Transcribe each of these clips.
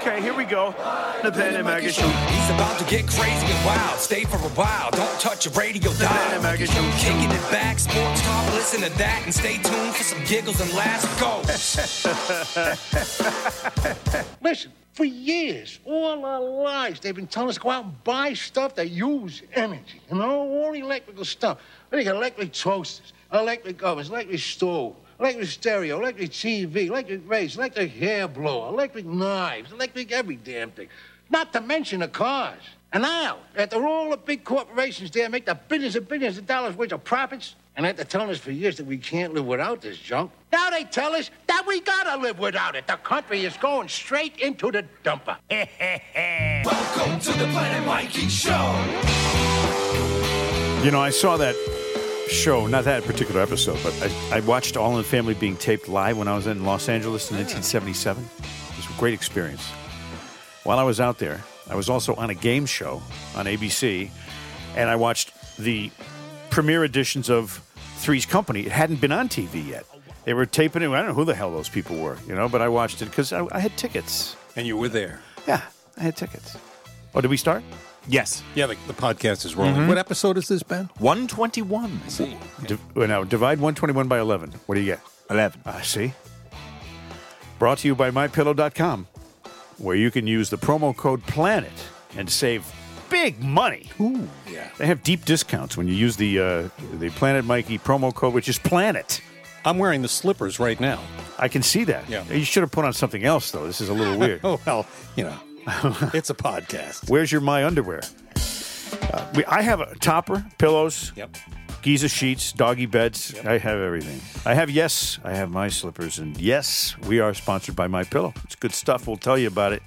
Okay, here we go. The Ben and Maggie Show. He's about to get crazy and wild. Stay for a while. Don't touch your radio dial. and Maggie Show. Kicking it back, sports talk. Listen to that and stay tuned for some giggles and laughs. Go. Listen, for years, all our lives, they've been telling us to go out and buy stuff that use energy. You know, all electrical stuff. They got electric toasters, electric ovens, electric stove, electric stereo, electric TV, electric race, electric hair blower, electric knives, electric every damn thing. Not to mention the cars. And now, after all the big corporations there make the billions and billions of dollars worth of profits, and after telling us for years that we can't live without this junk, now they tell us that we gotta live without it. The country is going straight into the dumper. Welcome to the Planet Mikey Show. You know, I saw that show, not that particular episode, but I, I watched All in the Family being taped live when I was in Los Angeles in 1977. It was a great experience. While I was out there, I was also on a game show on ABC, and I watched the premiere editions of Three's Company. It hadn't been on TV yet. They were taping it. I don't know who the hell those people were, you know, but I watched it because I, I had tickets. And you were there. Yeah, I had tickets. Oh, did we start? Yes. Yeah, the, the podcast is rolling. Mm-hmm. What episode is this, Ben? 121. Div- well, now, divide 121 by 11. What do you get? 11. I see. Brought to you by MyPillow.com, where you can use the promo code PLANET and save big money. Ooh, yeah. They have deep discounts when you use the uh, the Planet Mikey promo code, which is PLANET. I'm wearing the slippers right now. I can see that. Yeah. You should have put on something else, though. This is a little weird. Oh, well, you know, it's a podcast. Where's your My Underwear? Uh, we, I have a topper, pillows, Yep. Giza sheets, doggy beds. I have everything. I have yes, I have my slippers, and yes, we are sponsored by My Pillow. It's good stuff. We'll tell you about it.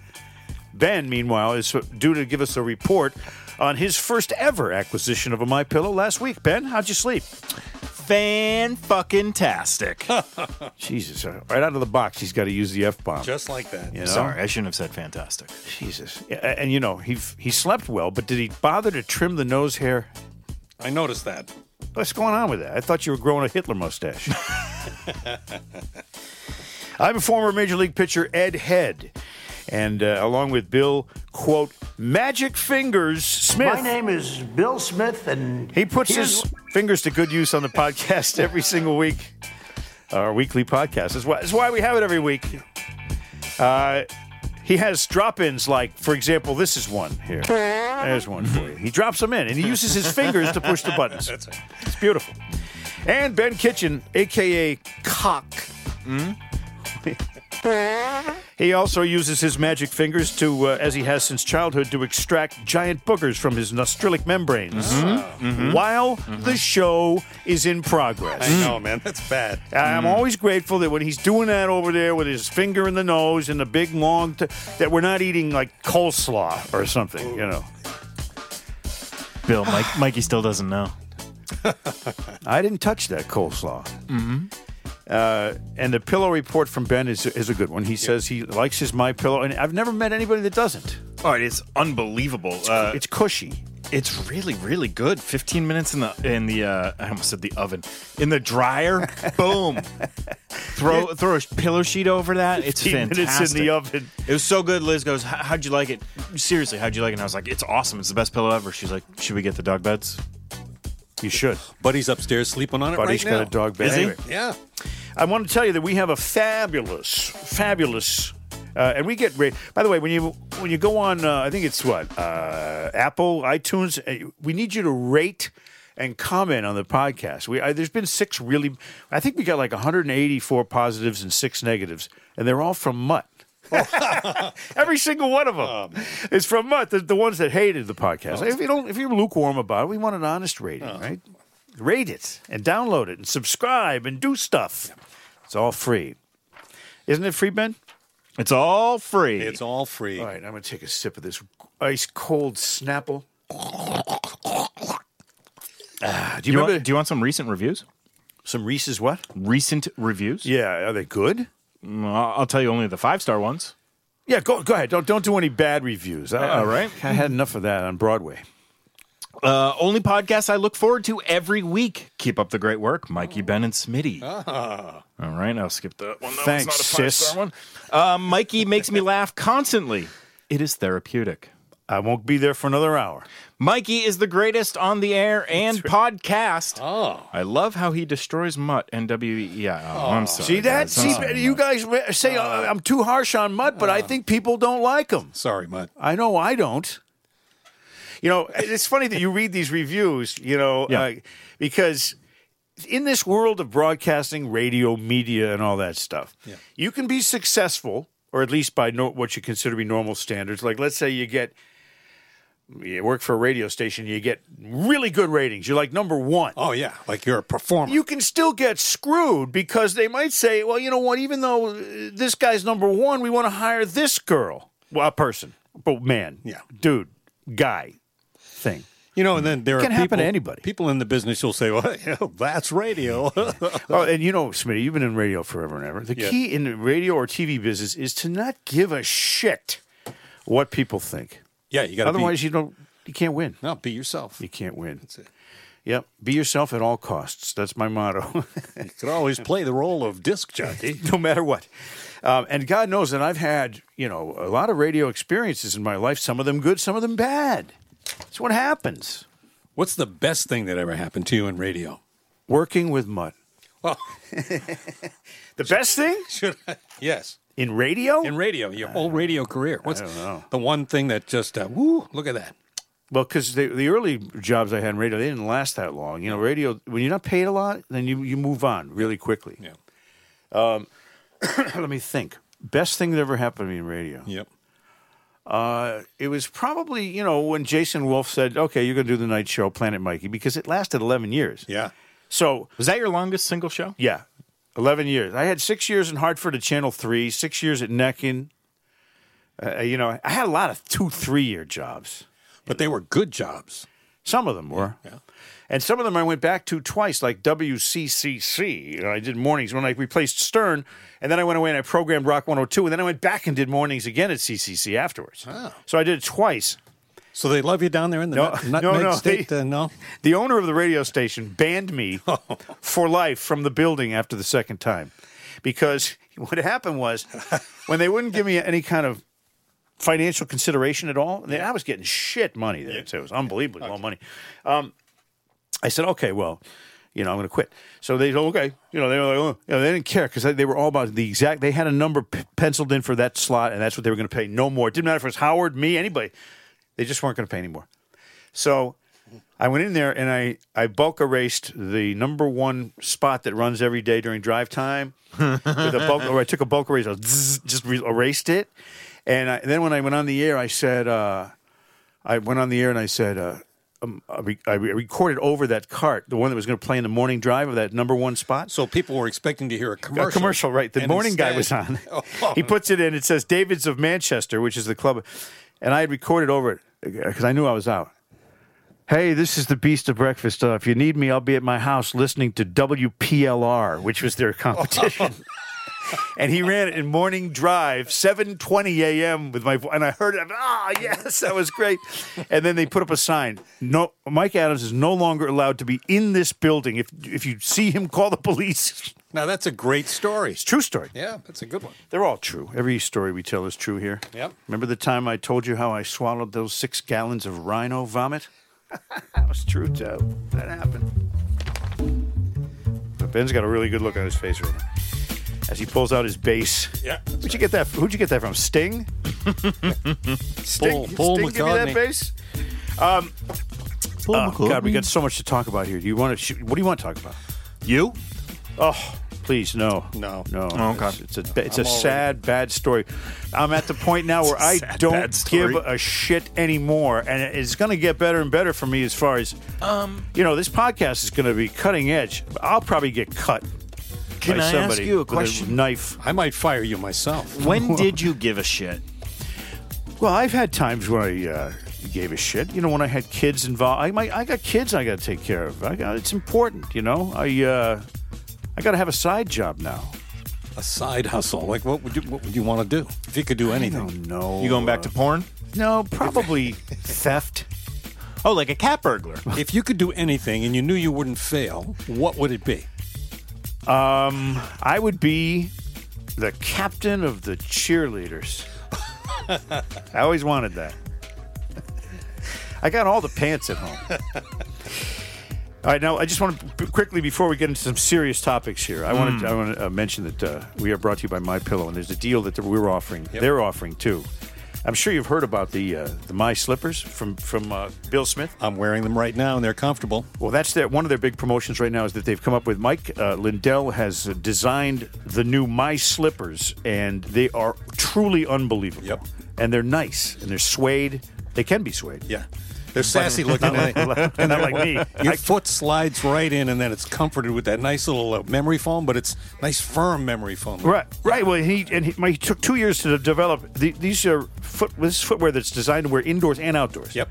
Ben, meanwhile, is due to give us a report on his first ever acquisition of a My Pillow last week. Ben, how'd you sleep? Fan fucking tastic. Jesus, uh, right out of the box, he's got to use the f bomb. Just like that. You know? Sorry, I shouldn't have said fantastic. Jesus. Yeah, and you know he he slept well, but did he bother to trim the nose hair? I noticed that. What's going on with that? I thought you were growing a Hitler mustache. I'm a former Major League pitcher, Ed Head, and uh, along with Bill, quote, Magic Fingers Smith. My name is Bill Smith, and He puts his fingers to good use on the podcast every single week. Our weekly podcast. That's why, that's why we have it every week. Uh, he has drop-ins like, for example, this is one here. There's one for you. He drops them in, and he uses his fingers to push the buttons. That's right. It's beautiful. And Ben Kitchen, a.k.a. Cock. He also uses his magic fingers to, uh, as he has since childhood, to extract giant boogers from his nostrilic membranes while the show is in progress. I know, man. That's bad. I'm always grateful that when he's doing that over there with his finger in the nose and the big long, t- that we're not eating like coleslaw or something, you know. Bill, Mike, Mikey still doesn't know. I didn't touch that coleslaw. Mm-hmm. Uh, and the pillow report from Ben is, is a good one. He says he likes his My Pillow, and I've never met anybody that doesn't. All right, it's unbelievable. Uh, it's cushy. it's really, really good. 15 minutes in the in the uh, I almost said the oven in the dryer. Boom. throw throw a pillow sheet over that. It's 15 fantastic. minutes in the oven. It was so good. Liz goes, "How- "How'd you like it? Seriously, how'd you like it?" And I was like, "It's awesome. It's the best pillow ever." She's like, "Should we get the dog beds?" You should. Buddy's upstairs sleeping on it Buddy's right got a dog bed. Is he? Anyway, Yeah. I want to tell you that we have a fabulous, fabulous, uh, and we get great. By the way, when you when you go on, uh, I think it's what uh, Apple, iTunes. uh, We need you to rate and comment on the podcast. We I, there's been six really. I think we got like 184 positives and six negatives, and they're all from Mutt. Every single one of them is from Mutt. The, the ones that hated the podcast. If you don't, if you're lukewarm about it, we want an honest rating, right? Rate it and download it and subscribe and do stuff. It's all free. Isn't it free, Ben? It's all free. It's all free. All right, I'm going to take a sip of this ice cold Snapple. Ah, do do you, you, remember want, do you want some recent reviews? some Reese's what? Recent reviews? Yeah, are they good? I'll I'll tell you only the five star ones. Yeah, go go ahead. Don't don't do any bad reviews. I, All right. I had enough of that on Broadway. Uh, only podcast I look forward to every week. Keep up the great work, Mikey, Ben, and Smitty. All right, I'll skip that one. That Thanks, one's not a sis. five-star one. Uh, Mikey makes me laugh constantly. It is therapeutic. I won't be there for another hour. Mikey is the greatest on the air and podcast. Oh. I love how he destroys Mutt and WEEI. Oh, I'm sorry. See that? guys. See, sorry, you guys say uh, I'm too harsh on Mutt, but I think people don't like him. Sorry, Mutt. I know I don't. You know, it's funny that you read these reviews, you know, Yeah. uh, because in this world of broadcasting, radio, media, and all that stuff, you can be successful, or at least by no, what you consider to be normal standards. Like, let's say you get, you work for a radio station, you get really good ratings. You're like number one. Oh, yeah. Like you're a performer. You can still get screwed because they might say, well, you know what, even though uh, this guy's number one, we want to hire this girl. Well, a person, but man, Yeah. dude, guy, thing. You know, and then there Can are happen people, to anybody. People in the business will say, "Well, you know, that's radio." Oh, and you know, Smitty, you've been in radio forever and ever. The Yeah. key in the radio or TV business is to not give a shit what people think. Yeah, you got Otherwise, be, you don't, you can't win. no, be yourself. You can't win. That's it. Yep, be yourself at all costs. That's my motto. You could always play the role of disc jockey. no matter what. Um, and God knows that I've had, you know, a lot of radio experiences in my life, some of them good, some of them bad. That's what happens. What's the best thing that ever happened to you in radio? Working with mud. Well, The best thing should I? Yes, in radio? in radio, your whole radio career. What's the one thing that just uh, woo? Look at that. well, because the, the early jobs I had in radio, they didn't last that long. You know, radio, when you're not paid a lot, then you, you move on really quickly. Yeah. Let me think. Best thing that ever happened to me in radio. Yep. Uh, it was probably, you know, when Jason Wolf said, okay, you're going to do the night show, Planet Mikey, because it lasted 11 years. Yeah. So Was that your longest single show? Yeah, eleven years. I had six years in Hartford at Channel Three, six years at Neckin. Uh, you know, I had a lot of two, three-year jobs. But they were good jobs. Some of them were, Yeah. and some of them I went back to twice, like WCCC. You know, I did mornings when I replaced Stern, and then I went away and I programmed Rock 102, and then I went back and did mornings again at CCC afterwards. So I did it twice. So they love you down there in the No, nut, nutmeg no, no, state? they- uh, no. The owner of the radio station banned me for life from the building after the second time because what happened was when they wouldn't give me any kind of financial consideration at all, they- I was getting shit money there too. It was unbelievably low money. Um, I said, okay, well, you know, I'm going to quit. So they said, okay, you know, they were like, oh. you know, they didn't care because they were all about the exact. They had a number p- penciled in for that slot, and that's what they were going to pay. No more. It didn't matter if it was Howard, me, anybody. They just weren't going to pay anymore. So I went in there and I, I bulk erased the number one spot that runs every day during drive time with a bulk. Or I took a bulk eraser, zzz, just re- erased it, and, I, then when I went on the air, I said, uh, I went on the air and I said, uh, um, I, re- I re- recorded over that cart, the one that was going to play in the morning drive of that number one spot. So people were expecting to hear a commercial. A commercial, right? The And morning guy was on. Oh. He puts it in. It says David's of Manchester, which is the club, and I had recorded over it because I knew I was out. Hey, this is the Beast of Breakfast. Uh, if you need me, I'll be at my house listening to WPLR, which was their competition. and he ran it in morning drive, 7:20 a.m. with my and I heard it. Ah, yes, that was great. And then they put up a sign: No, Mike Adams is no longer allowed to be in this building. If if you see him, call the police. Now that's a great story. It's a true story. Yeah, that's a good one. They're all true. Every story we tell is true here. Yep. Remember the time I told you how I swallowed those six gallons of rhino vomit? that was true too. That happened. But Ben's got a really good look on his face right now as he pulls out his bass. Yeah. Where'd you get that? Who'd you get that from? Sting. Sting. Paul- Paul Sting give you that McCartney. bass? Um, oh, God, we got so much to talk about here. Do you want to? What do you want to talk about? You? Oh, please, no, No. no. Oh, okay. It's, it's a it's a I'm already- sad, bad story. I'm at the point now where I sad, don't give a shit anymore, and it's going to get better and better for me as far as um, you know. This podcast is going to be cutting edge. I'll probably get cut. Can by I ask you a with question? knife. I might fire you myself. When did you give a shit? Well, I've had times when I uh, gave a shit. You know, when I had kids involved. I might, I got kids I got to take care of. I got, it's important. You know, I uh, I got to have a side job now. A side hustle. Like what would you what would you want to do if you could do anything? don't. You going back to porn? No, probably theft. Oh, like a cat burglar. If you could do anything and you knew you wouldn't fail, what would it be? Um, I would be the captain of the cheerleaders. I always wanted that. I got all the pants at home. All right, now I just want to quickly before we get into some serious topics here. I want to I want to uh, mention that uh, we are brought to you by My Pillow, and there's a deal that we're offering. They're offering too. I'm sure you've heard about the uh, the My Slippers from from uh, Bill Smith. I'm wearing them right now and they're comfortable. Well, that's their, one of their big promotions right now is that they've come up with Mike uh, Lindell has designed the new My Slippers, and they are truly unbelievable. Yep. And they're nice and they're suede. They can be suede. Yeah. They're sassy looking. Not like, not like me. Your I- foot slides right in, and then it's comforted with that nice little uh, memory foam, but it's nice firm memory foam. Right, right. Well, he and he, my, he took two years to develop. The, these are foot. This is footwear that's designed to wear indoors and outdoors. Yep.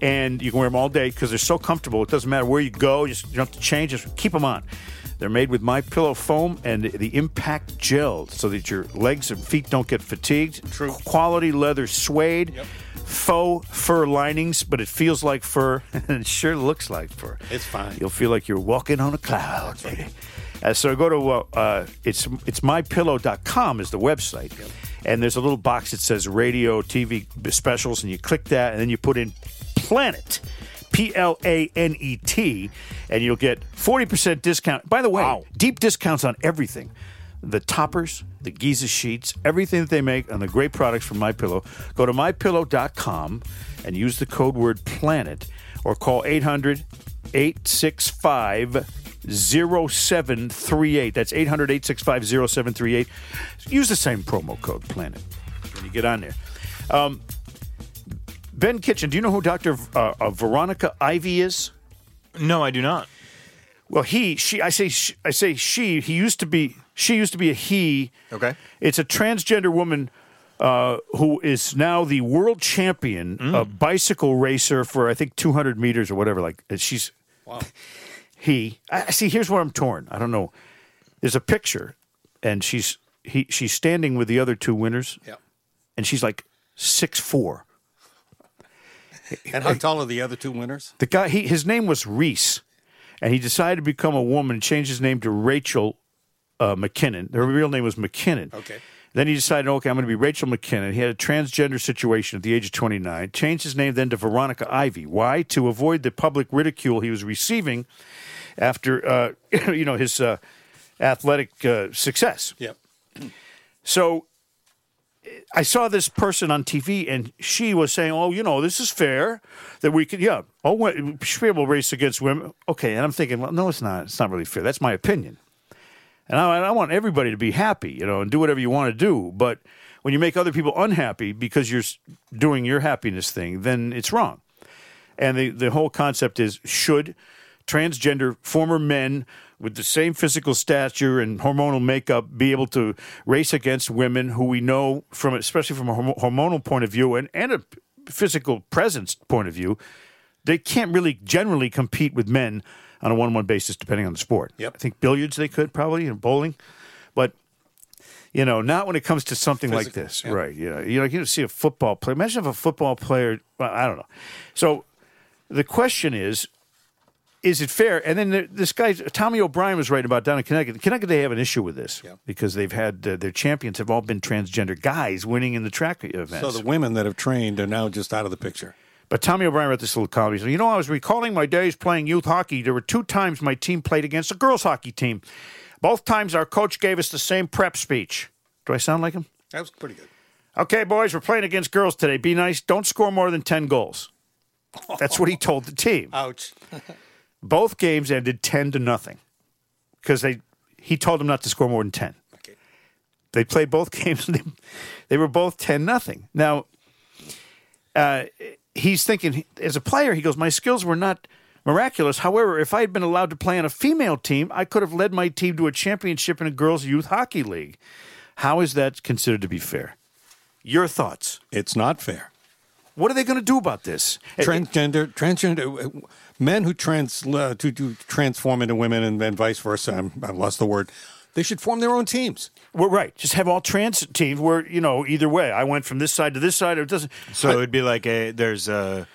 And you can wear them all day because they're so comfortable. It doesn't matter where you go. You, just, you don't have to change. Just keep them on. They're made with my pillow foam and the impact gel, so that your legs and feet don't get fatigued. True. Quality leather suede. Faux fur linings, but it feels like fur and it sure looks like fur. It's fine. You'll feel like you're walking on a cloud. baby. Uh, so go to uh, uh, it's it's mypillow.com is the website, and there's a little box that says radio, TV specials, and you click that, and then you put in Planet, P L A N E T, and you'll get forty percent discount. By the way, deep discounts on everything. The toppers, the Giza sheets, everything that they make, and the great products from My Pillow. Go to mypillow.com and use the code word PLANET or call 800 865 0738. That's 800 865 0738. Use the same promo code PLANET when you get on there. Um, ben Kitchen, do you know who Dr. V- uh, uh, Veronica Ivy is? No, I do not. Well, he, she, I say, sh I say she. He used to be, she used to be a he. Okay. It's a transgender woman uh, who is now the world champion a bicycle racer for I think 200 meters or whatever. Like uh, she's, Wow. he. I see. Here's where I'm torn. I don't know. There's a picture, and she's he she's standing with the other two winners, Yeah. and she's like six four. And how tall are the other two winners? The guy, he, his name was Reese, and he decided to become a woman and changed his name to Rachel uh, McKinnon. Her real name was McKinnon. Okay. Then he decided, okay, I'm going to be Rachel McKinnon. He had a transgender situation at the age of 29. Changed his name then to Veronica Ivy. Why? To avoid the public ridicule he was receiving after, uh, you know, his uh, athletic uh, success. Yep. So I saw this person on TV, and she was saying, "Oh, you know, this is fair that we could, yeah, oh, we should be able to race against women." Okay, and I'm thinking, well, no, it's not. It's not really fair. That's my opinion, and I, I want everybody to be happy, you know, and do whatever you want to do. But when you make other people unhappy because you're doing your happiness thing, then it's wrong. And the, the whole concept is should transgender former men with the same physical stature and hormonal makeup be able to race against women who we know from especially from a hormonal point of view and, and a physical presence point of view they can't really generally compete with men on a one-on-one basis depending on the sport Yep. i think billiards they could probably and bowling but you know, not when it comes to something like this, yeah. right? You know, you know, you don't see a football player. Imagine if a football player. Well, I don't know. So the question is, is it fair? And then there, this guy Tommy O'Brien was right about down in Connecticut. Connecticut, they have an issue with this Yeah. because they've had uh, their champions have all been transgender guys winning in the track events. So the women that have trained are now just out of the picture. But Tommy O'Brien wrote this little column. He said, You know, I was recalling my days playing youth hockey. There were two times my team played against a girls' hockey team. Both times our coach gave us the same prep speech. Do I sound like him? That was pretty good. Okay, boys, we're playing against girls today. Be nice. Don't score more than 10 goals. That's what he told the team. Ouch. Both games ended 10 to nothing because they he told them not to score more than 10. Okay. They played both games. They, they were both 10 nothing. Now, uh, he's thinking, as a player, he goes, My skills were not miraculous. However, if I had been allowed to play on a female team, I could have led my team to a championship in a girls' youth hockey league. How is that considered to be fair? Your thoughts. It's not fair. What are they going to do about this? Transgender, transgender uh, men who trans uh, to, to transform into women and then vice versa. I'm, I lost the word. They should form their own teams. Well, right. Just have all trans teams where, you know, either way. I went from this side to this side. It doesn't. So it'd be like a there's a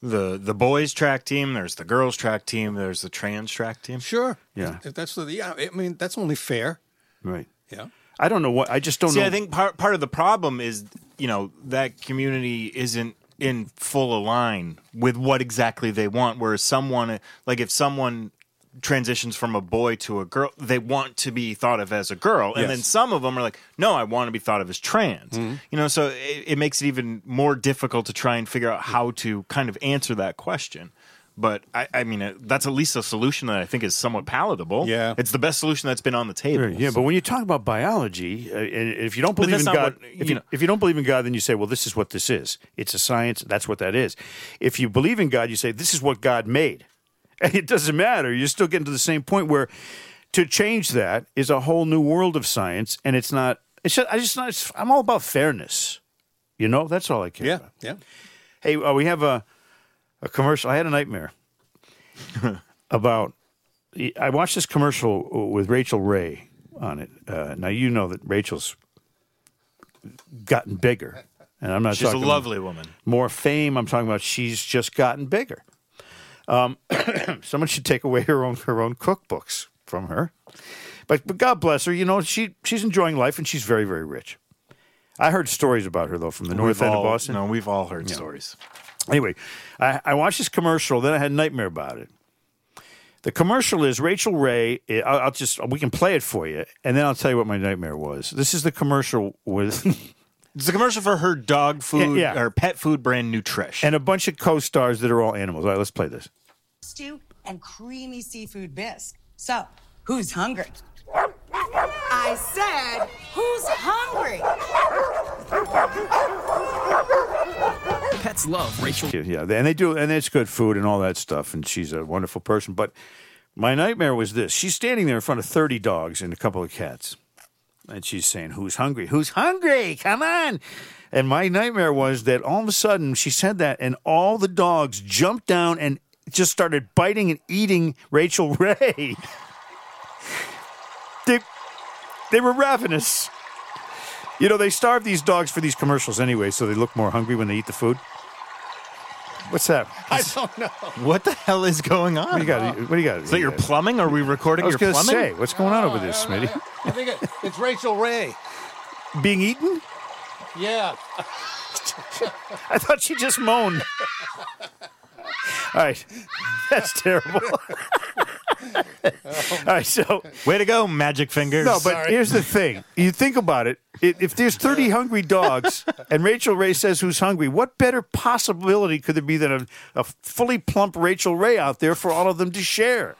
the the boys track team. There's the girls track team. There's the trans track team. Sure. Yeah. If that's the yeah. I mean, that's only fair. Right. Yeah. I don't know what. I just don't See, know. I think part part of the problem is you know that community isn't in full align with what exactly they want. Whereas someone like if someone transitions from a boy to a girl, they want to be thought of as a girl, and Yes. then some of them are like, no, I want to be thought of as trans. Mm-hmm. You know, so it, it makes it even more difficult to try and figure out how to kind of answer that question. But I, I mean, uh, that's at least a solution that I think is somewhat palatable. Yeah. it's the best solution that's been on the table. Yeah, but when you talk about biology, uh, and if you don't believe in God, what- if, you you, know- if you don't believe in God, then you say, "Well, this is what this is. It's a science. That's what that is." If you believe in God, you say, "This is what God made," it doesn't matter. You're still getting to the same point where to change that is a whole new world of science, and it's not. It's just, I just not. It's, I'm all about fairness. You know, that's all I care Yeah. about. Yeah. Hey, uh, we have a a commercial. I had a nightmare about. I watched this commercial with Rachael Ray on it. Uh, now you know that Rachel's gotten bigger, and I'm not She's a lovely woman. more fame. I'm talking about she's just gotten bigger. Um, someone should take away her own her own cookbooks from her. But but God bless her. You know she she's enjoying life and she's very very rich. I heard stories about her though from the north We've end all- of Boston. No, we've all heard stories. Anyway, I, I watched this commercial. Then I had a nightmare about it. The commercial is Rachael Ray. eh, I'll, I'll just we can play it for you, and then I'll tell you what my nightmare was. This is the commercial with It's a commercial for her dog food Yeah, yeah. or pet food brand Nutrish. and a bunch of co-stars that are all animals. All right, let's play this. stew and creamy seafood bisque. So, who's hungry? I said, who's hungry? Pets love Rachel. Yeah, yeah, and they do, and it's good food and all that stuff. And she's a wonderful person. But my nightmare was this: she's standing there in front of thirty dogs and a couple of cats, and she's saying, "Who's hungry? Who's hungry? Come on!" And my nightmare was that all of a sudden she said that, and all the dogs jumped down and just started biting and eating Rachel Ray. they, they were ravenous. You know, they starve these dogs for these commercials anyway, so they look more hungry when they eat the food. What's that? I don't know. what the hell is going on? What do you got? What do you got? Is that your plumbing? Are we recording I was your going to plumbing? say, what's going on over there, oh, Smitty? I think it, it's Rachael Ray. Being eaten? Yeah. I thought she just moaned. All right, that's terrible. All right, so Way to go, Magic Fingers. no, but here's the thing: you think about it. I- If there's 30 hungry dogs, and Rachael Ray says who's hungry, what better possibility could there be than a, a fully plump Rachael Ray out there for all of them to share?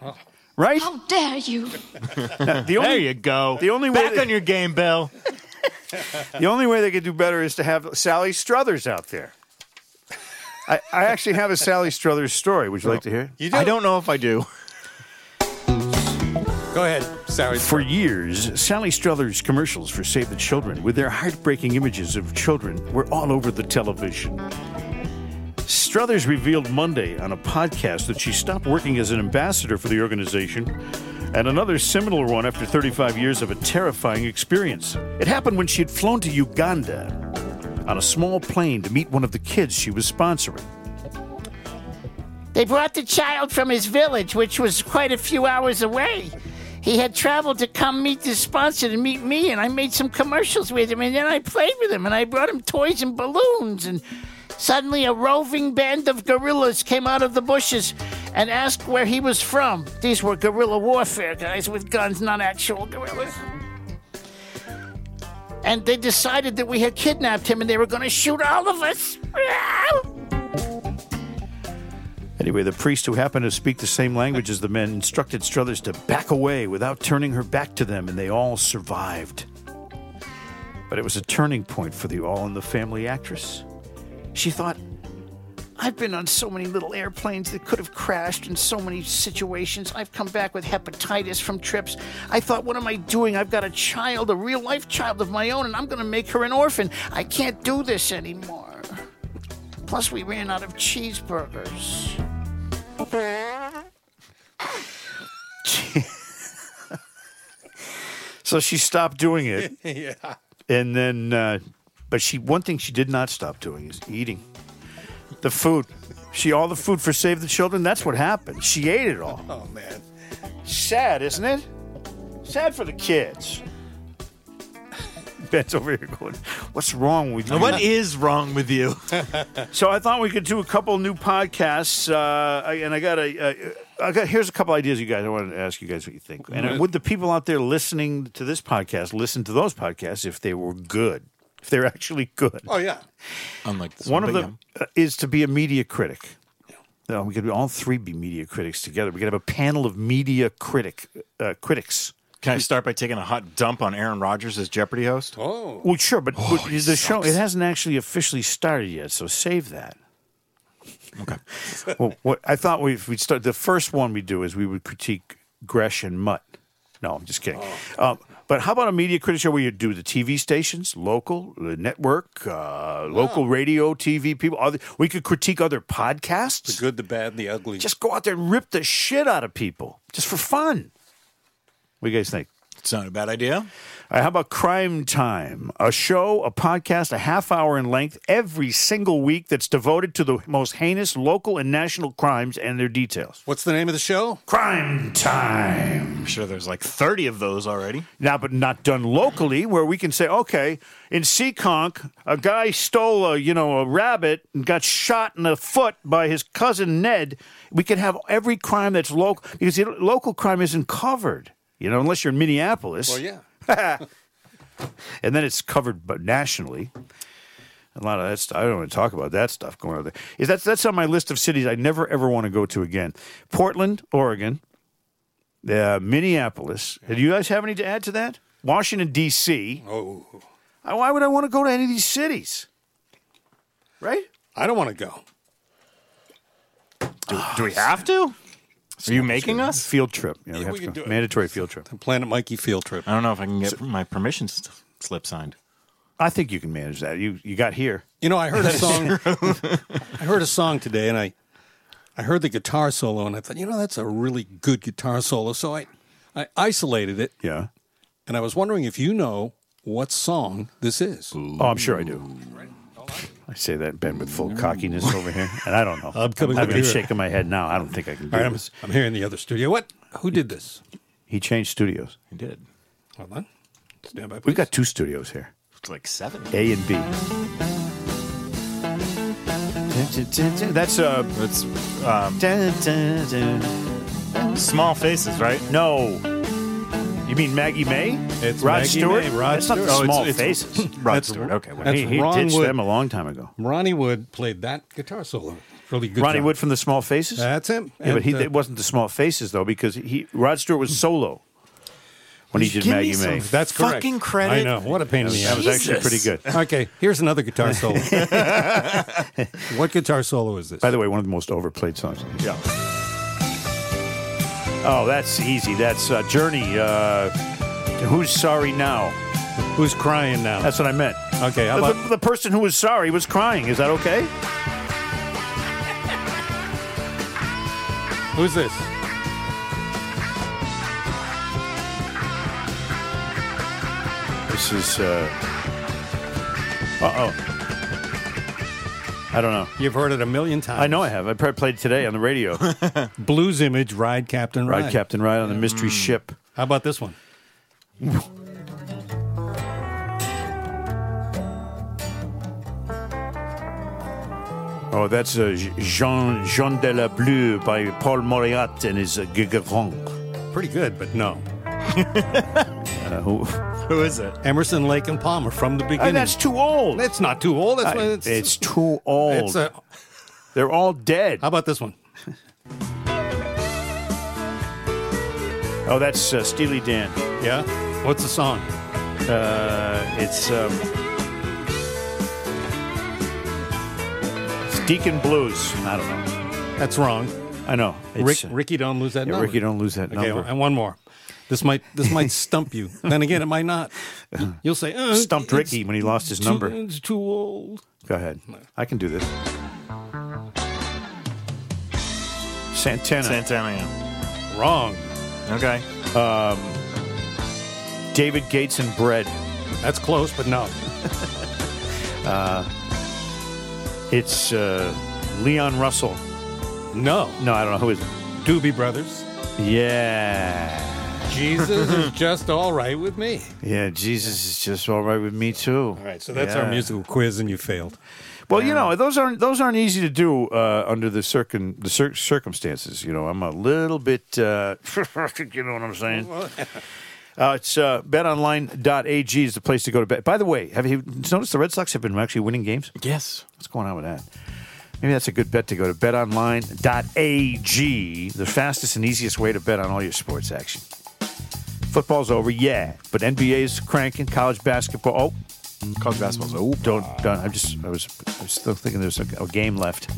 Right? How dare you? The there only, you go. the only way back that- on your game, Bill. the only way they could do better is to have Sally Struthers out there. I, I actually have a Sally Struthers story. Would you like to hear? it? You do? I don't know if I do. Go ahead, Sally. For years, Sally Struthers commercials for Save the Children with their heartbreaking images of children were all over the television. Struthers revealed Monday on a podcast that she stopped working as an ambassador for the organization and another similar one after 35 years of a terrifying experience. It happened when she had flown to Uganda on a small plane to meet one of the kids she was sponsoring. They brought the child from his village, which was quite a few hours away. He had traveled to come meet the sponsor to meet me, and I made some commercials with him, and then I played with him, and I brought him toys and balloons, and suddenly a roving band of guerrillas came out of the bushes and asked where he was from. These were guerrilla warfare guys with guns, not actual guerrillas. And they decided that we had kidnapped him and they were going to shoot all of us. Anyway, the priest who happened to speak the same language as the men instructed Struthers to back away without turning her back to them, and they all survived. But it was a turning point for the All in the Family actress. She thought, I've been on so many little airplanes that could have crashed in so many situations. I've come back with hepatitis from trips. I thought, what am I doing? I've got a child, a real life child of my own, and I'm going to make her an orphan. I can't do this anymore. Plus, we ran out of cheeseburgers. So she stopped doing it. yeah. And then, uh, but she one thing she did not stop doing is eating. The food. She all the food for Save the Children. That's what happened. She ate it all. Oh man. Sad, isn't it? Sad for the kids. Ben's over here going, "What's wrong with you?" What is wrong with you? So I thought we could do a couple new podcasts, uh, and I got a, uh, got here's a couple ideas, you guys. I wanted to ask you guys what you think, and would the people out there listening to this podcast listen to those podcasts if they were good, if they're actually good? Oh yeah. Unlike this One of but them uh, is to be a media critic. No, we could all three be media critics together. We could have a panel of media critic uh, critics. Yeah. Can I start by taking a hot dump on Aaron Rodgers as Jeopardy host? Oh. Well, sure, but, but the show it hasn't actually officially started yet, so save that. Okay. Well, what I thought we we start the first one we do is we would critique Gresh and Mutt. No, I'm just kidding. Um, but how about a media critic show where you do the TV stations, local, the network, uh, local radio, TV people? Other, we could critique other podcasts. The good, the bad, and the ugly. Just go out there and rip the shit out of people, just for fun. What do you guys think? It's not a bad idea. Right, how about Crime Time? A show, a podcast, a half hour in length every single week that's devoted to the most heinous local and national crimes and their details. What's the name of the show? Crime Time. I'm sure there's like 30 of those already. Now, but not done locally, where we can say, okay, in Seekonk, a guy stole a you know a rabbit and got shot in the foot by his cousin Ned. We could have every crime that's local because the local crime isn't covered, you know, unless you're in Minneapolis. Well, yeah. and then it's covered nationally. A lot of that stuff. I don't want to talk about that stuff going on there. Is that's that's on my list of cities I never ever want to go to again. Portland, Oregon, uh, Minneapolis. Do you guys have any to add to that? Washington D.C. Oh. Why would I want to go to any of these cities? Right? I don't want to go. Do, do we have to? Are you making us? Field trip. Yeah, we have we to can go. do it. Mandatory field trip. The Planet Mikey field trip. I don't know if I can get my permission s- slip signed. I think you can manage that. You you got here. You know, I heard a song. I heard a song today, and I, I heard the guitar solo, and I thought, you know, that's a really good guitar solo. So I, I isolated it, Yeah. and I was wondering if you know what song this is. Oh, I'm sure I do. I say that, Ben, with full cockiness over here, and I don't know. I'm coming I'm over here. shaking my head now. I don't think I can do All right, I'm, this. I'm here in the other studio. What? Who did this? He changed studios. He did. Hold on. Stand by. We've got two studios here, It's like seven. A and B. That's uh, It's um, small faces, right? No. You mean Maggie May? It's Rod Maggie Stewart. May, Rod That's not the Stewart. Oh, small it's- it's- faces. Rod That's- Stewart. Okay. well, that's he he Ron ditched Wood. them a long time ago. Ronnie Wood played that guitar solo. Really good. Ronnie job. Wood from the Small Faces. That's him. yeah, but he uh, it wasn't the Small Faces though because he Rod Stewart was solo when he did Give Maggie May. That's correct. Fucking credit. I know. What a pain in the ass. That was actually pretty good. Okay, here's another guitar solo. what guitar solo is this? By the way, one of the most overplayed songs. Yeah. Oh, that's easy. That's uh, Journey. Uh, who's sorry now? Who's crying now? That's what I meant. okay, how The, about the person who was sorry was crying. Is that okay? who's this? This is. Uh oh. I don't know. You've heard it a million times. I know I have. I probably played it today on the radio. Blues Image, Ride Captain Ride. Ride Captain Ride on the mystery ship. How about this one? Oh, that's uh, Jean Jean de la Bleu by Paul Mauriat and his uh, Gigaron. Pretty good, but no. Uh, who, Who is it? Emerson, Lake, and Palmer from the Oh, beginning. that's too old. It's not too old. That's why it's, it's, too old. it's a, They're all dead. How about this one? Oh, that's uh, Steely Dan. Yeah. What's the song? Uh, it's um, it's Deacon Blues. I don't know. That's wrong. I know. Rick, uh, Ricky, don't lose that yeah, number. Ricky, don't lose that Okay, number. and one more. This might this might stump you. then again, it might not. You'll say uh, Stumped Ricky when he lost his too- number. It's too old. Go ahead. I can do this. Santana. Santana. yeah. Wrong. Okay. David Gates and Bread. That's close, but no. It's uh, Leon Russell. No. No, I don't know who is it. Doobie Brothers. Yeah. Jesus is just all right with me. Yeah, Jesus is just all right with me too. All right, so that's Yeah. our musical quiz, and you failed. Well, you know, those aren't those aren't easy to do uh, under the circum the cir- circumstances. You know, I'm a little bit. Uh, you know what I'm saying? Uh, it's uh, betonline.ag is the place to go to bet. By the way, have you noticed the Red Sox have been actually winning games? Yes. What's going on with that? Maybe that's a good bet to go to betonline.ag, the fastest and easiest way to bet on all your sports action. Football's over, yeah, but NBA's cranking. College basketball. Oh, College basketball's over. don't, don't. I'm just. I was. I was still thinking there's a, a game left.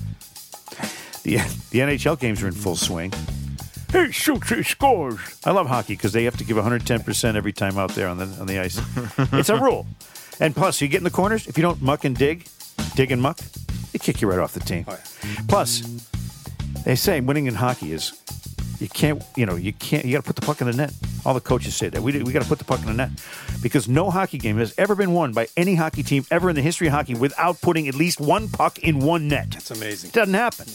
The the NHL games are in full swing. Hey, shoots, he scores. I love hockey because they have to give 110 percent every time out there on the on the ice. it's a rule. And plus, you get in the corners. If you don't muck and dig, dig and muck, they kick you right off the team. Oh, plus, they say winning in hockey is you can't. You know, you can't. You got to put the puck in the net. All the coaches say that. We we got to put the puck in the net because no hockey game has ever been won by any hockey team ever in the history of hockey without putting at least one puck in one net. That's amazing. It Doesn't happen.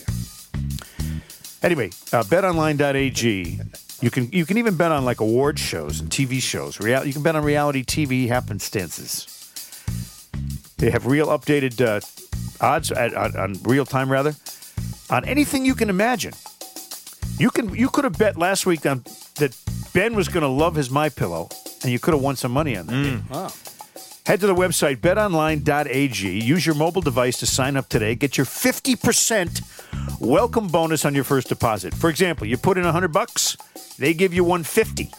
Anyway, uh, betonline.ag. You can you can even bet on like award shows and TV shows. Real, you can bet on reality TV happenstances. They have real updated uh, odds at, on, on real time rather on anything you can imagine. You can you could have bet last week on that Ben was going to love his my pillow, and you could have won some money on that. Mm. Wow. Head to the website betonline.ag. Use your mobile device to sign up today. Get your 50% welcome bonus on your first deposit. For example, you put in 100 bucks, they give you 150.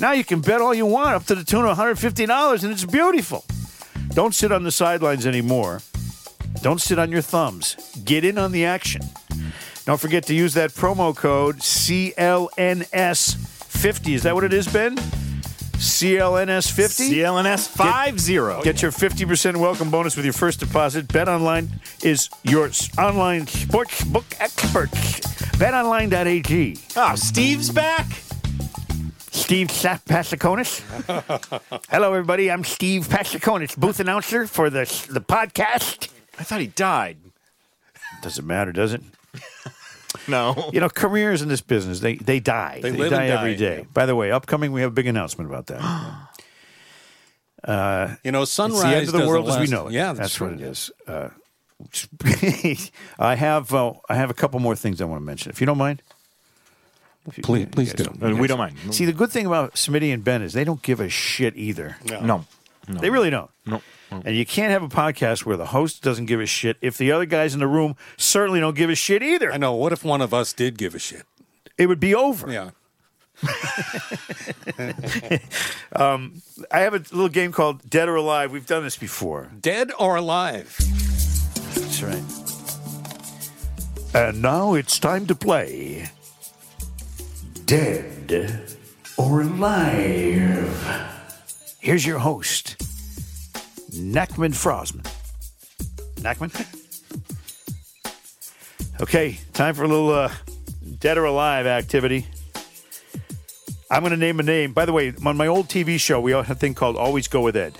Now you can bet all you want up to the tune of $150 and it's beautiful. Don't sit on the sidelines anymore. Don't sit on your thumbs. Get in on the action. Don't forget to use that promo code CLNS50. Is that what it is, Ben? CLNS50? CLNS 5 0. Get your 50% welcome bonus with your first deposit. BetOnline is your online sports book expert. BetOnline.ag. Oh, Steve's back? Steve Sa- Pasakonis. Hello, everybody. I'm Steve Pasakonis, booth announcer for the, the podcast. I thought he died. Doesn't matter, does it? No. You know, careers in this business, they, they die. They live die every die, day. yeah. By the way, upcoming, we have a big announcement about that. You know, sunrise It's the end of the doesn't world as we know it. Yeah, that's, that's, what it is. Uh, I have uh, I have a couple more things I want to mention, if you don't mind. You- Please- please guys do. you Uh, we guys- don't mind. See, the good thing about Smitty and Ben is they don't give a shit either. No. They really don't. No. Hmm. And you can't have a podcast where the host doesn't give a shit if the other guys in the room certainly don't give a shit either. I know. What if one of us did give a shit? It would be over. Yeah. Um, I have a little game called Dead or Alive. We've done this before. Dead or alive? That's right. And now it's time to play Dead or Alive. Here's your host, Nackman Frosman. Nackman? okay, time for a little uh, Dead or Alive activity. I'm going to name a name. By the way, on my old TV show, we had a thing called Always Go with Ed.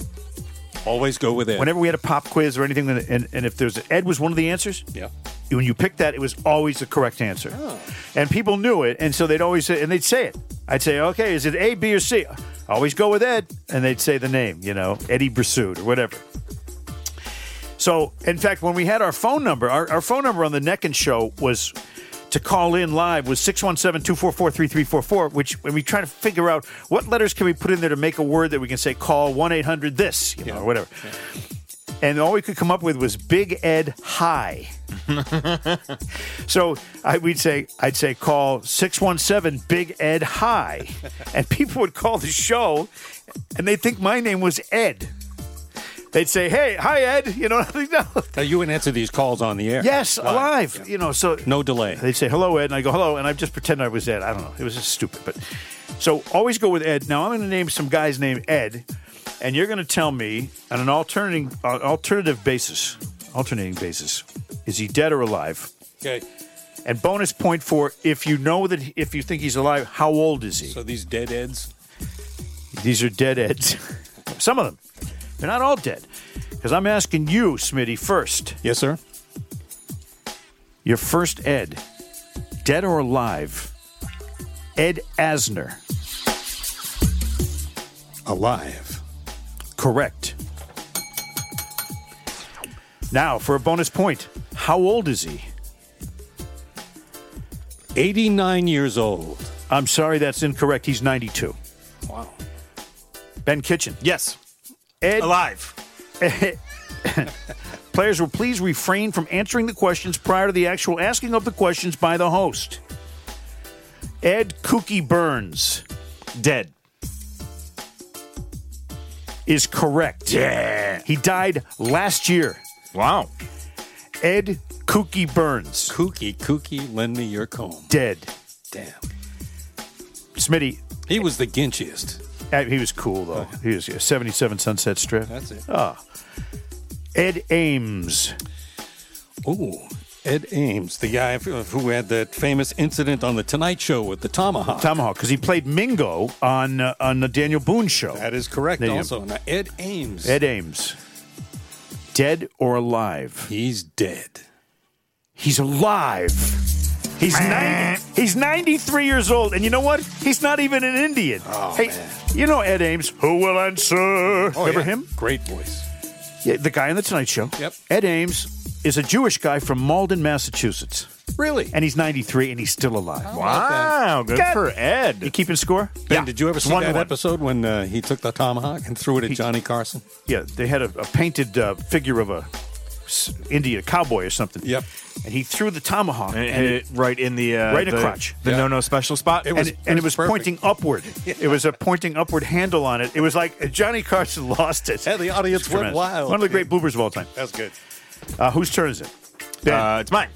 Always go with Ed. Whenever we had a pop quiz or anything, and, and if there's Ed was one of the answers, yeah. When you picked that, it was always the correct answer. Oh. And people knew it, and so they'd always say, and they'd say it. I'd say, okay, is it A, B, or C? Always go with Ed, and they'd say the name, you know, Eddie Brassoud or whatever. So, in fact, when we had our phone number, our, our phone number on the Neckin show was to call in live was 617-244-3344, which when we try to figure out what letters can we put in there to make a word that we can say call 1-800 this, you know, or whatever. And all we could come up with was Big Ed High. so I, we'd say, I'd say call 617 Big Ed High. And people would call the show and they'd think my name was Ed. They'd say, hey, hi, Ed. You know, no. Now you would answer these calls on the air. yes, Live. alive. You know, so No delay. They'd say hello, Ed, and I go hello, and I just pretend I was Ed. I don't know. It was just stupid, but so always go with Ed. Now I'm going to name some guys named Ed, and you're going to tell me on an alternating uh, alternative basis, alternating basis, is he dead or alive? Okay. And bonus point for if you know that if you think he's alive, how old is he? So these dead eds. These are dead Eds. some of them. They're not all dead. Because I'm asking you, Smitty, first. Yes, sir. Your first Ed, dead or alive, Ed Asner. Alive. Correct. Now, for a bonus point, how old is he? 89 years old. I'm sorry, that's incorrect. He's 92. Wow. Ben Kitchen. Yes. Ed, Alive. players will please refrain from answering the questions prior to the actual asking of the questions by the host. Ed Kookie Byrnes Dead. Is correct. Yeah. He died last year. Wow. Ed Kookie Byrnes, Kookie, kooky, lend me your comb. dead. Damn. Smitty, He was the ginchiest. uh, he was cool though. He was yeah, 77 Sunset Strip. That's it. Ed Ames. Ooh. Ed Ames, the guy who had that famous incident on the Tonight Show with the tomahawk. Tomahawk, because he played Mingo on uh, on the Daniel Boone show. that is correct. There. Also, now, Ed Ames. Ed Ames, dead or alive? He's dead. He's alive. He's 90, he's 93 years old, and you know what? He's not even an Indian. Oh, hey, man. you know Ed Ames? Who will answer? Remember yeah. him? Great voice. Yeah, the guy on the Tonight Show. Yep. Ed Ames is a Jewish guy from Malden, Massachusetts, Really? and he's 93 and he's still alive. Wow. Good God. for Ed. You keeping score? Ben, did you ever see one to that one. episode when uh, he took the tomahawk and threw it at Johnny Carson? Yeah, they had a, a painted uh, figure of a s- Indian cowboy or something. Yep. And he threw the tomahawk, And and it right in the uh, Right in the the, crotch. The Yeah. no no special spot. It was- and, and it was perfect. pointing upward. It was a pointing upward handle on it. It was like Johnny Carson lost it. Yeah, the audience went tremendous. wild. One of the great bloopers of all time. That's good. Uh, whose turn is it? Ben. Uh, it's mine.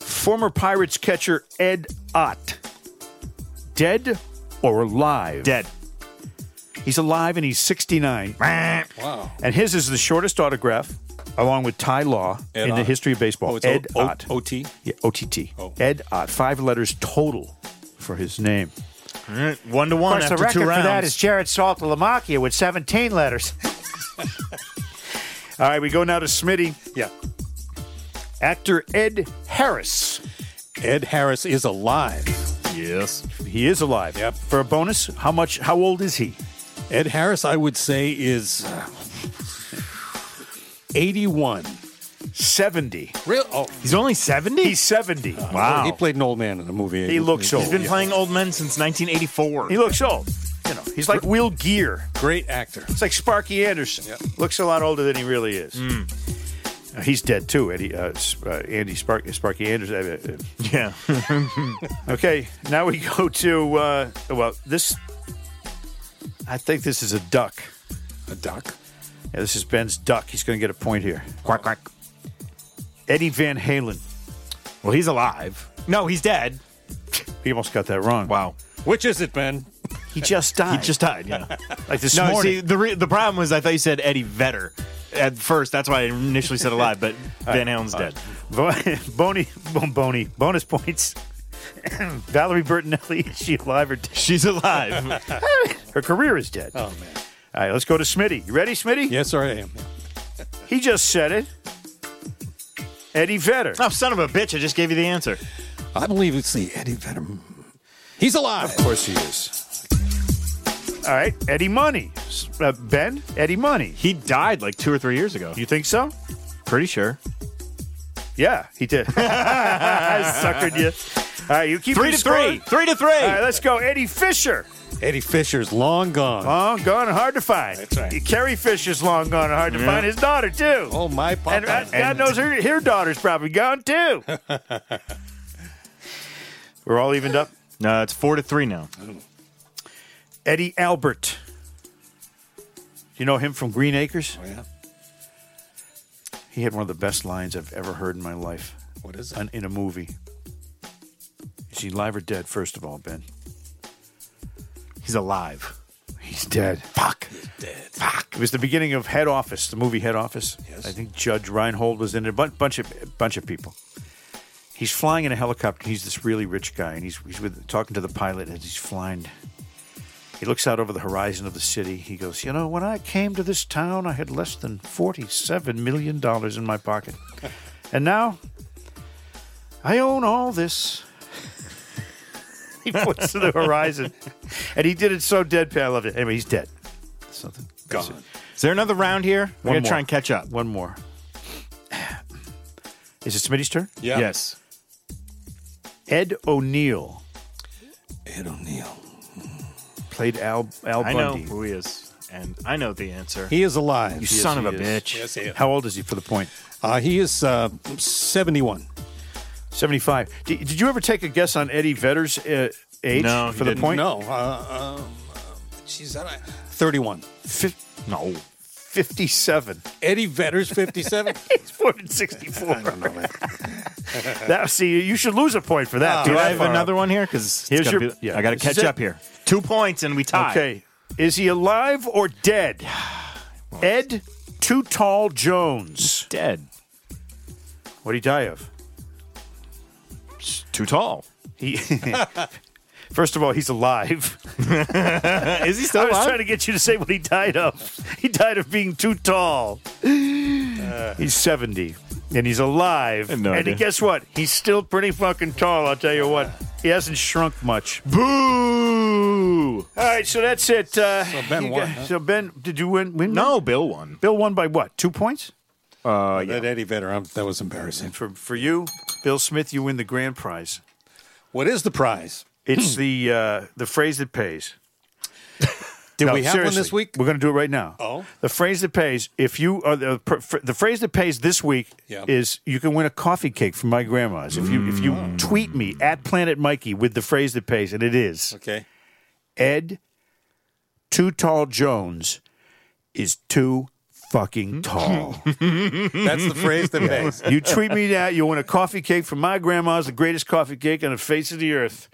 Former Pirates catcher Ed Ott. Dead or alive? Dead. He's alive and he's 69. Wow. And his is the shortest autograph, along with Ty Law, Ed in the Ott. history of baseball. Oh, it's Ed o- o- Ott. OT? Yeah, OTT. Oh. Ed Ott. Five letters total for his name. One to one Of course, after the record two for rounds. that is Jarrod Saltalamacchia with 17 letters. All right, we go now to Smitty. Yeah. Actor Ed Harris. Ed Harris is alive. yes. He is alive. Yep. For a bonus, how much? How old is he? Ed Harris, I would say, is uh, 81. 70. Real? Oh, He's only seventy. He's 70. wow. He played an old man in the movie. He looks old. He's been playing old men since 1984. He looks old. You know, he's like Will Geer. Great actor. It's like Sparky Anderson. Looks a lot older than he really is. Uh, he's dead too, Eddie. Uh, uh, Andy Spark, Sparky Anderson. Uh, uh, yeah. Okay, now we go to uh, well, this. I think this is a duck. A duck. Yeah, this is Ben's duck. He's going to get a point here. quack quack. Eddie Van Halen. Well, he's alive. No, he's dead. He almost got that wrong. Wow. Which is it, Ben? He just died. He just died. Yeah. like this no, morning. see, the re- the problem was I thought you said Eddie Vedder at first. That's why I initially said alive, but Van Halen's dead. Bo- Boney, bon- Boney, bonus points. Valerie Bertinelli, is she alive or dead? She's alive. Her career is dead. Oh, man. All right, let's go to Smitty. You ready, Smitty? Yes, sir, I am. He just said it. Eddie Vedder. oh, son of a bitch! I just gave you the answer. I believe it's the Eddie Vedder. He's alive. Of course he is. All right, Eddie Money. Uh, ben, Eddie Money. He died like two or three years ago. You think so? Pretty sure. Yeah, he did. I suckered you. All right, you keep Three to score. three. Three to three. All right, let's go. Eddie Fisher. Eddie Fisher's long gone. Long gone and hard to find. That's right. Carrie Fisher's long gone and hard to find. His daughter, too. oh, my papa. and uh, God knows her, her daughter's probably gone, too. We're all evened up. No, it's four to three now. Oh. Eddie Albert. You know him from Green Acres? Oh, yeah. He had one of the best lines I've ever heard in my life What is it? on- in a movie. Is he alive or dead, first of all, Ben? He's alive. He's dead. Fuck. Dead. Fuck. It was the beginning of Head Office, the movie Head Office. Yes. I think Judge Reinhold was in it. A bunch of bunch of people. He's flying in a helicopter. He's this really rich guy, and he's he's with talking to the pilot as he's flying. He looks out over the horizon of the city. He goes, "You know, when I came to this town, I had less than forty-seven million dollars in my pocket, And now, I own all this. he points to the horizon, and he did it so deadpan. I loved it. Anyway, he's dead. Something That's Gone. it. Is there another round here? We're One gonna more. try and catch up. One more. Is it Smitty's turn? Yeah. Yes. Ed O'Neill Ed O'Neill. played Al Al I know who he is, and I know the answer. He is alive. you son of a is. bitch. Yes, he is. How old is he for the point? Uh, he is uh, 71. 75. Did, did you ever take a guess on Eddie Vedder's uh, age No, for he the didn't. point? No. Uh, um, uh, geez, I- 31. Fif- No. 57. Eddie Vedder's 57? He's born in 64. that, see, you should lose a point for that. Do I have another up. one here? Because Here's your- yeah. I got to catch up here. Two points and we tie. Okay. Is he alive or dead? Ed Too Tall Jones. Dead. What did he die of? Too tall. He. First of all, he's alive. Is he still I was alive? trying to get you to say what he died of. He died of being too tall. he's 70 and he's alive. no and idea. guess what? He's still pretty fucking tall, I'll tell you what. He hasn't shrunk much. Boo! All right, so that's it. Uh, So Ben won, got- huh? So Ben, did you win? win No, Bill won. Bill won by what? Two points? Uh, yeah. That Eddie Vedder, um, that was embarrassing. For for you, Bill Smith, you win the grand prize. What is the prize? It's the uh, the phrase that pays. Did No, we have one seriously, this week? We're going to do it right now. Oh. the phrase that pays. If you are the pr- fr- the phrase that pays this week Yeah. is you can win a coffee cake from my grandma's if you if you Mm. tweet me at Planet Mikey with the phrase that pays, and it is Okay. Ed Too Tall Jones is too fucking tall. That's the phrase that pays. you tweet me that, you'll win a coffee cake from my grandma's, the greatest coffee cake on the face of the earth.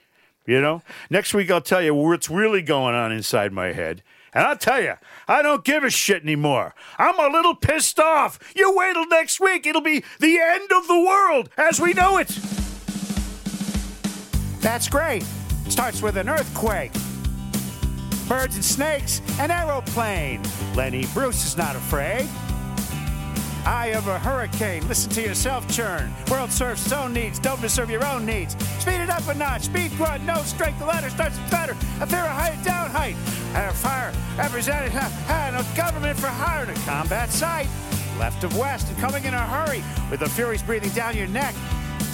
You know? Next week, I'll tell you what's really going on inside my head. And I'll tell you, I don't give a shit anymore. I'm a little pissed off. You wait till next week. It'll be the end of the world as we know it. That's great. Starts with an earthquake. Birds and snakes, an aeroplane. Lenny Bruce is not afraid. Eye of a hurricane. Listen to yourself churn. World serves its own needs. Don't serve your own needs. Speed it up a notch. Speed grunt. No strength. The ladder starts stutter. A of height. Down height. And a fire. Represented. And a government for hire. A combat site. Left of west and coming in a hurry with the furies breathing down your neck.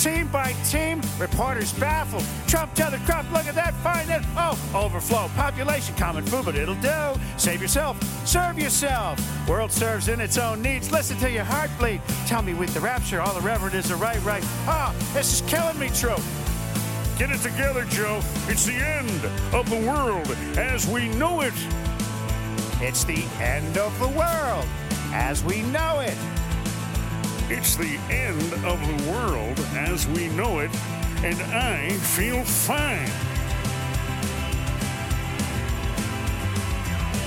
Team by team, reporters baffled. Trump to the crop, look at that, find that. Oh, overflow, population, common food, but it'll do. Save yourself, serve yourself. World serves in its own needs. Listen to your heart bleed. Tell me with the rapture, all the reverend is a right, right. Ah, this is killing me, true. Get it together, Joe. It's the end of the world as we know it. It's the end of the world as we know it. It's the end of the world as we know it, and I feel fine.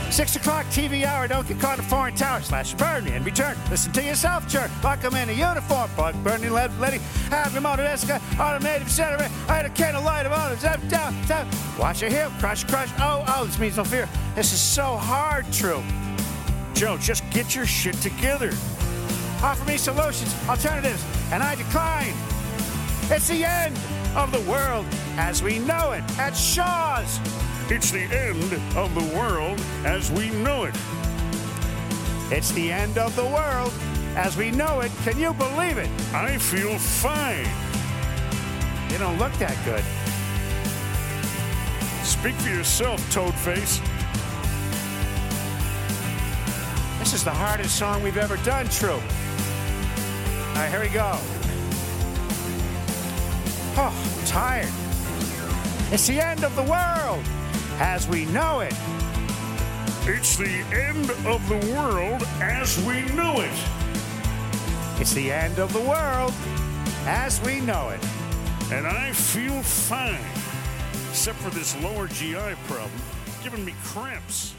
Six o'clock TV hour, don't get caught in foreign tower. Slash burn and return. Listen to yourself. Lock them in a uniform. Plug burning lead, letty. Have your motor esca, automated center. I had a candle light of on Zap down, down. Watch your hip, crush, crush. Oh, oh, this means no fear. This is so hard, true. Joe, just get your shit together. Offer me solutions, alternatives, and I decline. It's the end of the world as we know it at Shaw's. It's the end of the world as we know it. It's the end of the world as we know it. Can you believe it? I feel fine. You don't look that good. Speak for yourself, Toadface. This is the hardest song we've ever done, True. All right, here we go. Oh, I'm tired. It's the end of the world as we know it. It's the end of the world as we know it. It's the end of the world as we know it. And I feel fine, except for this lower GI problem giving me cramps.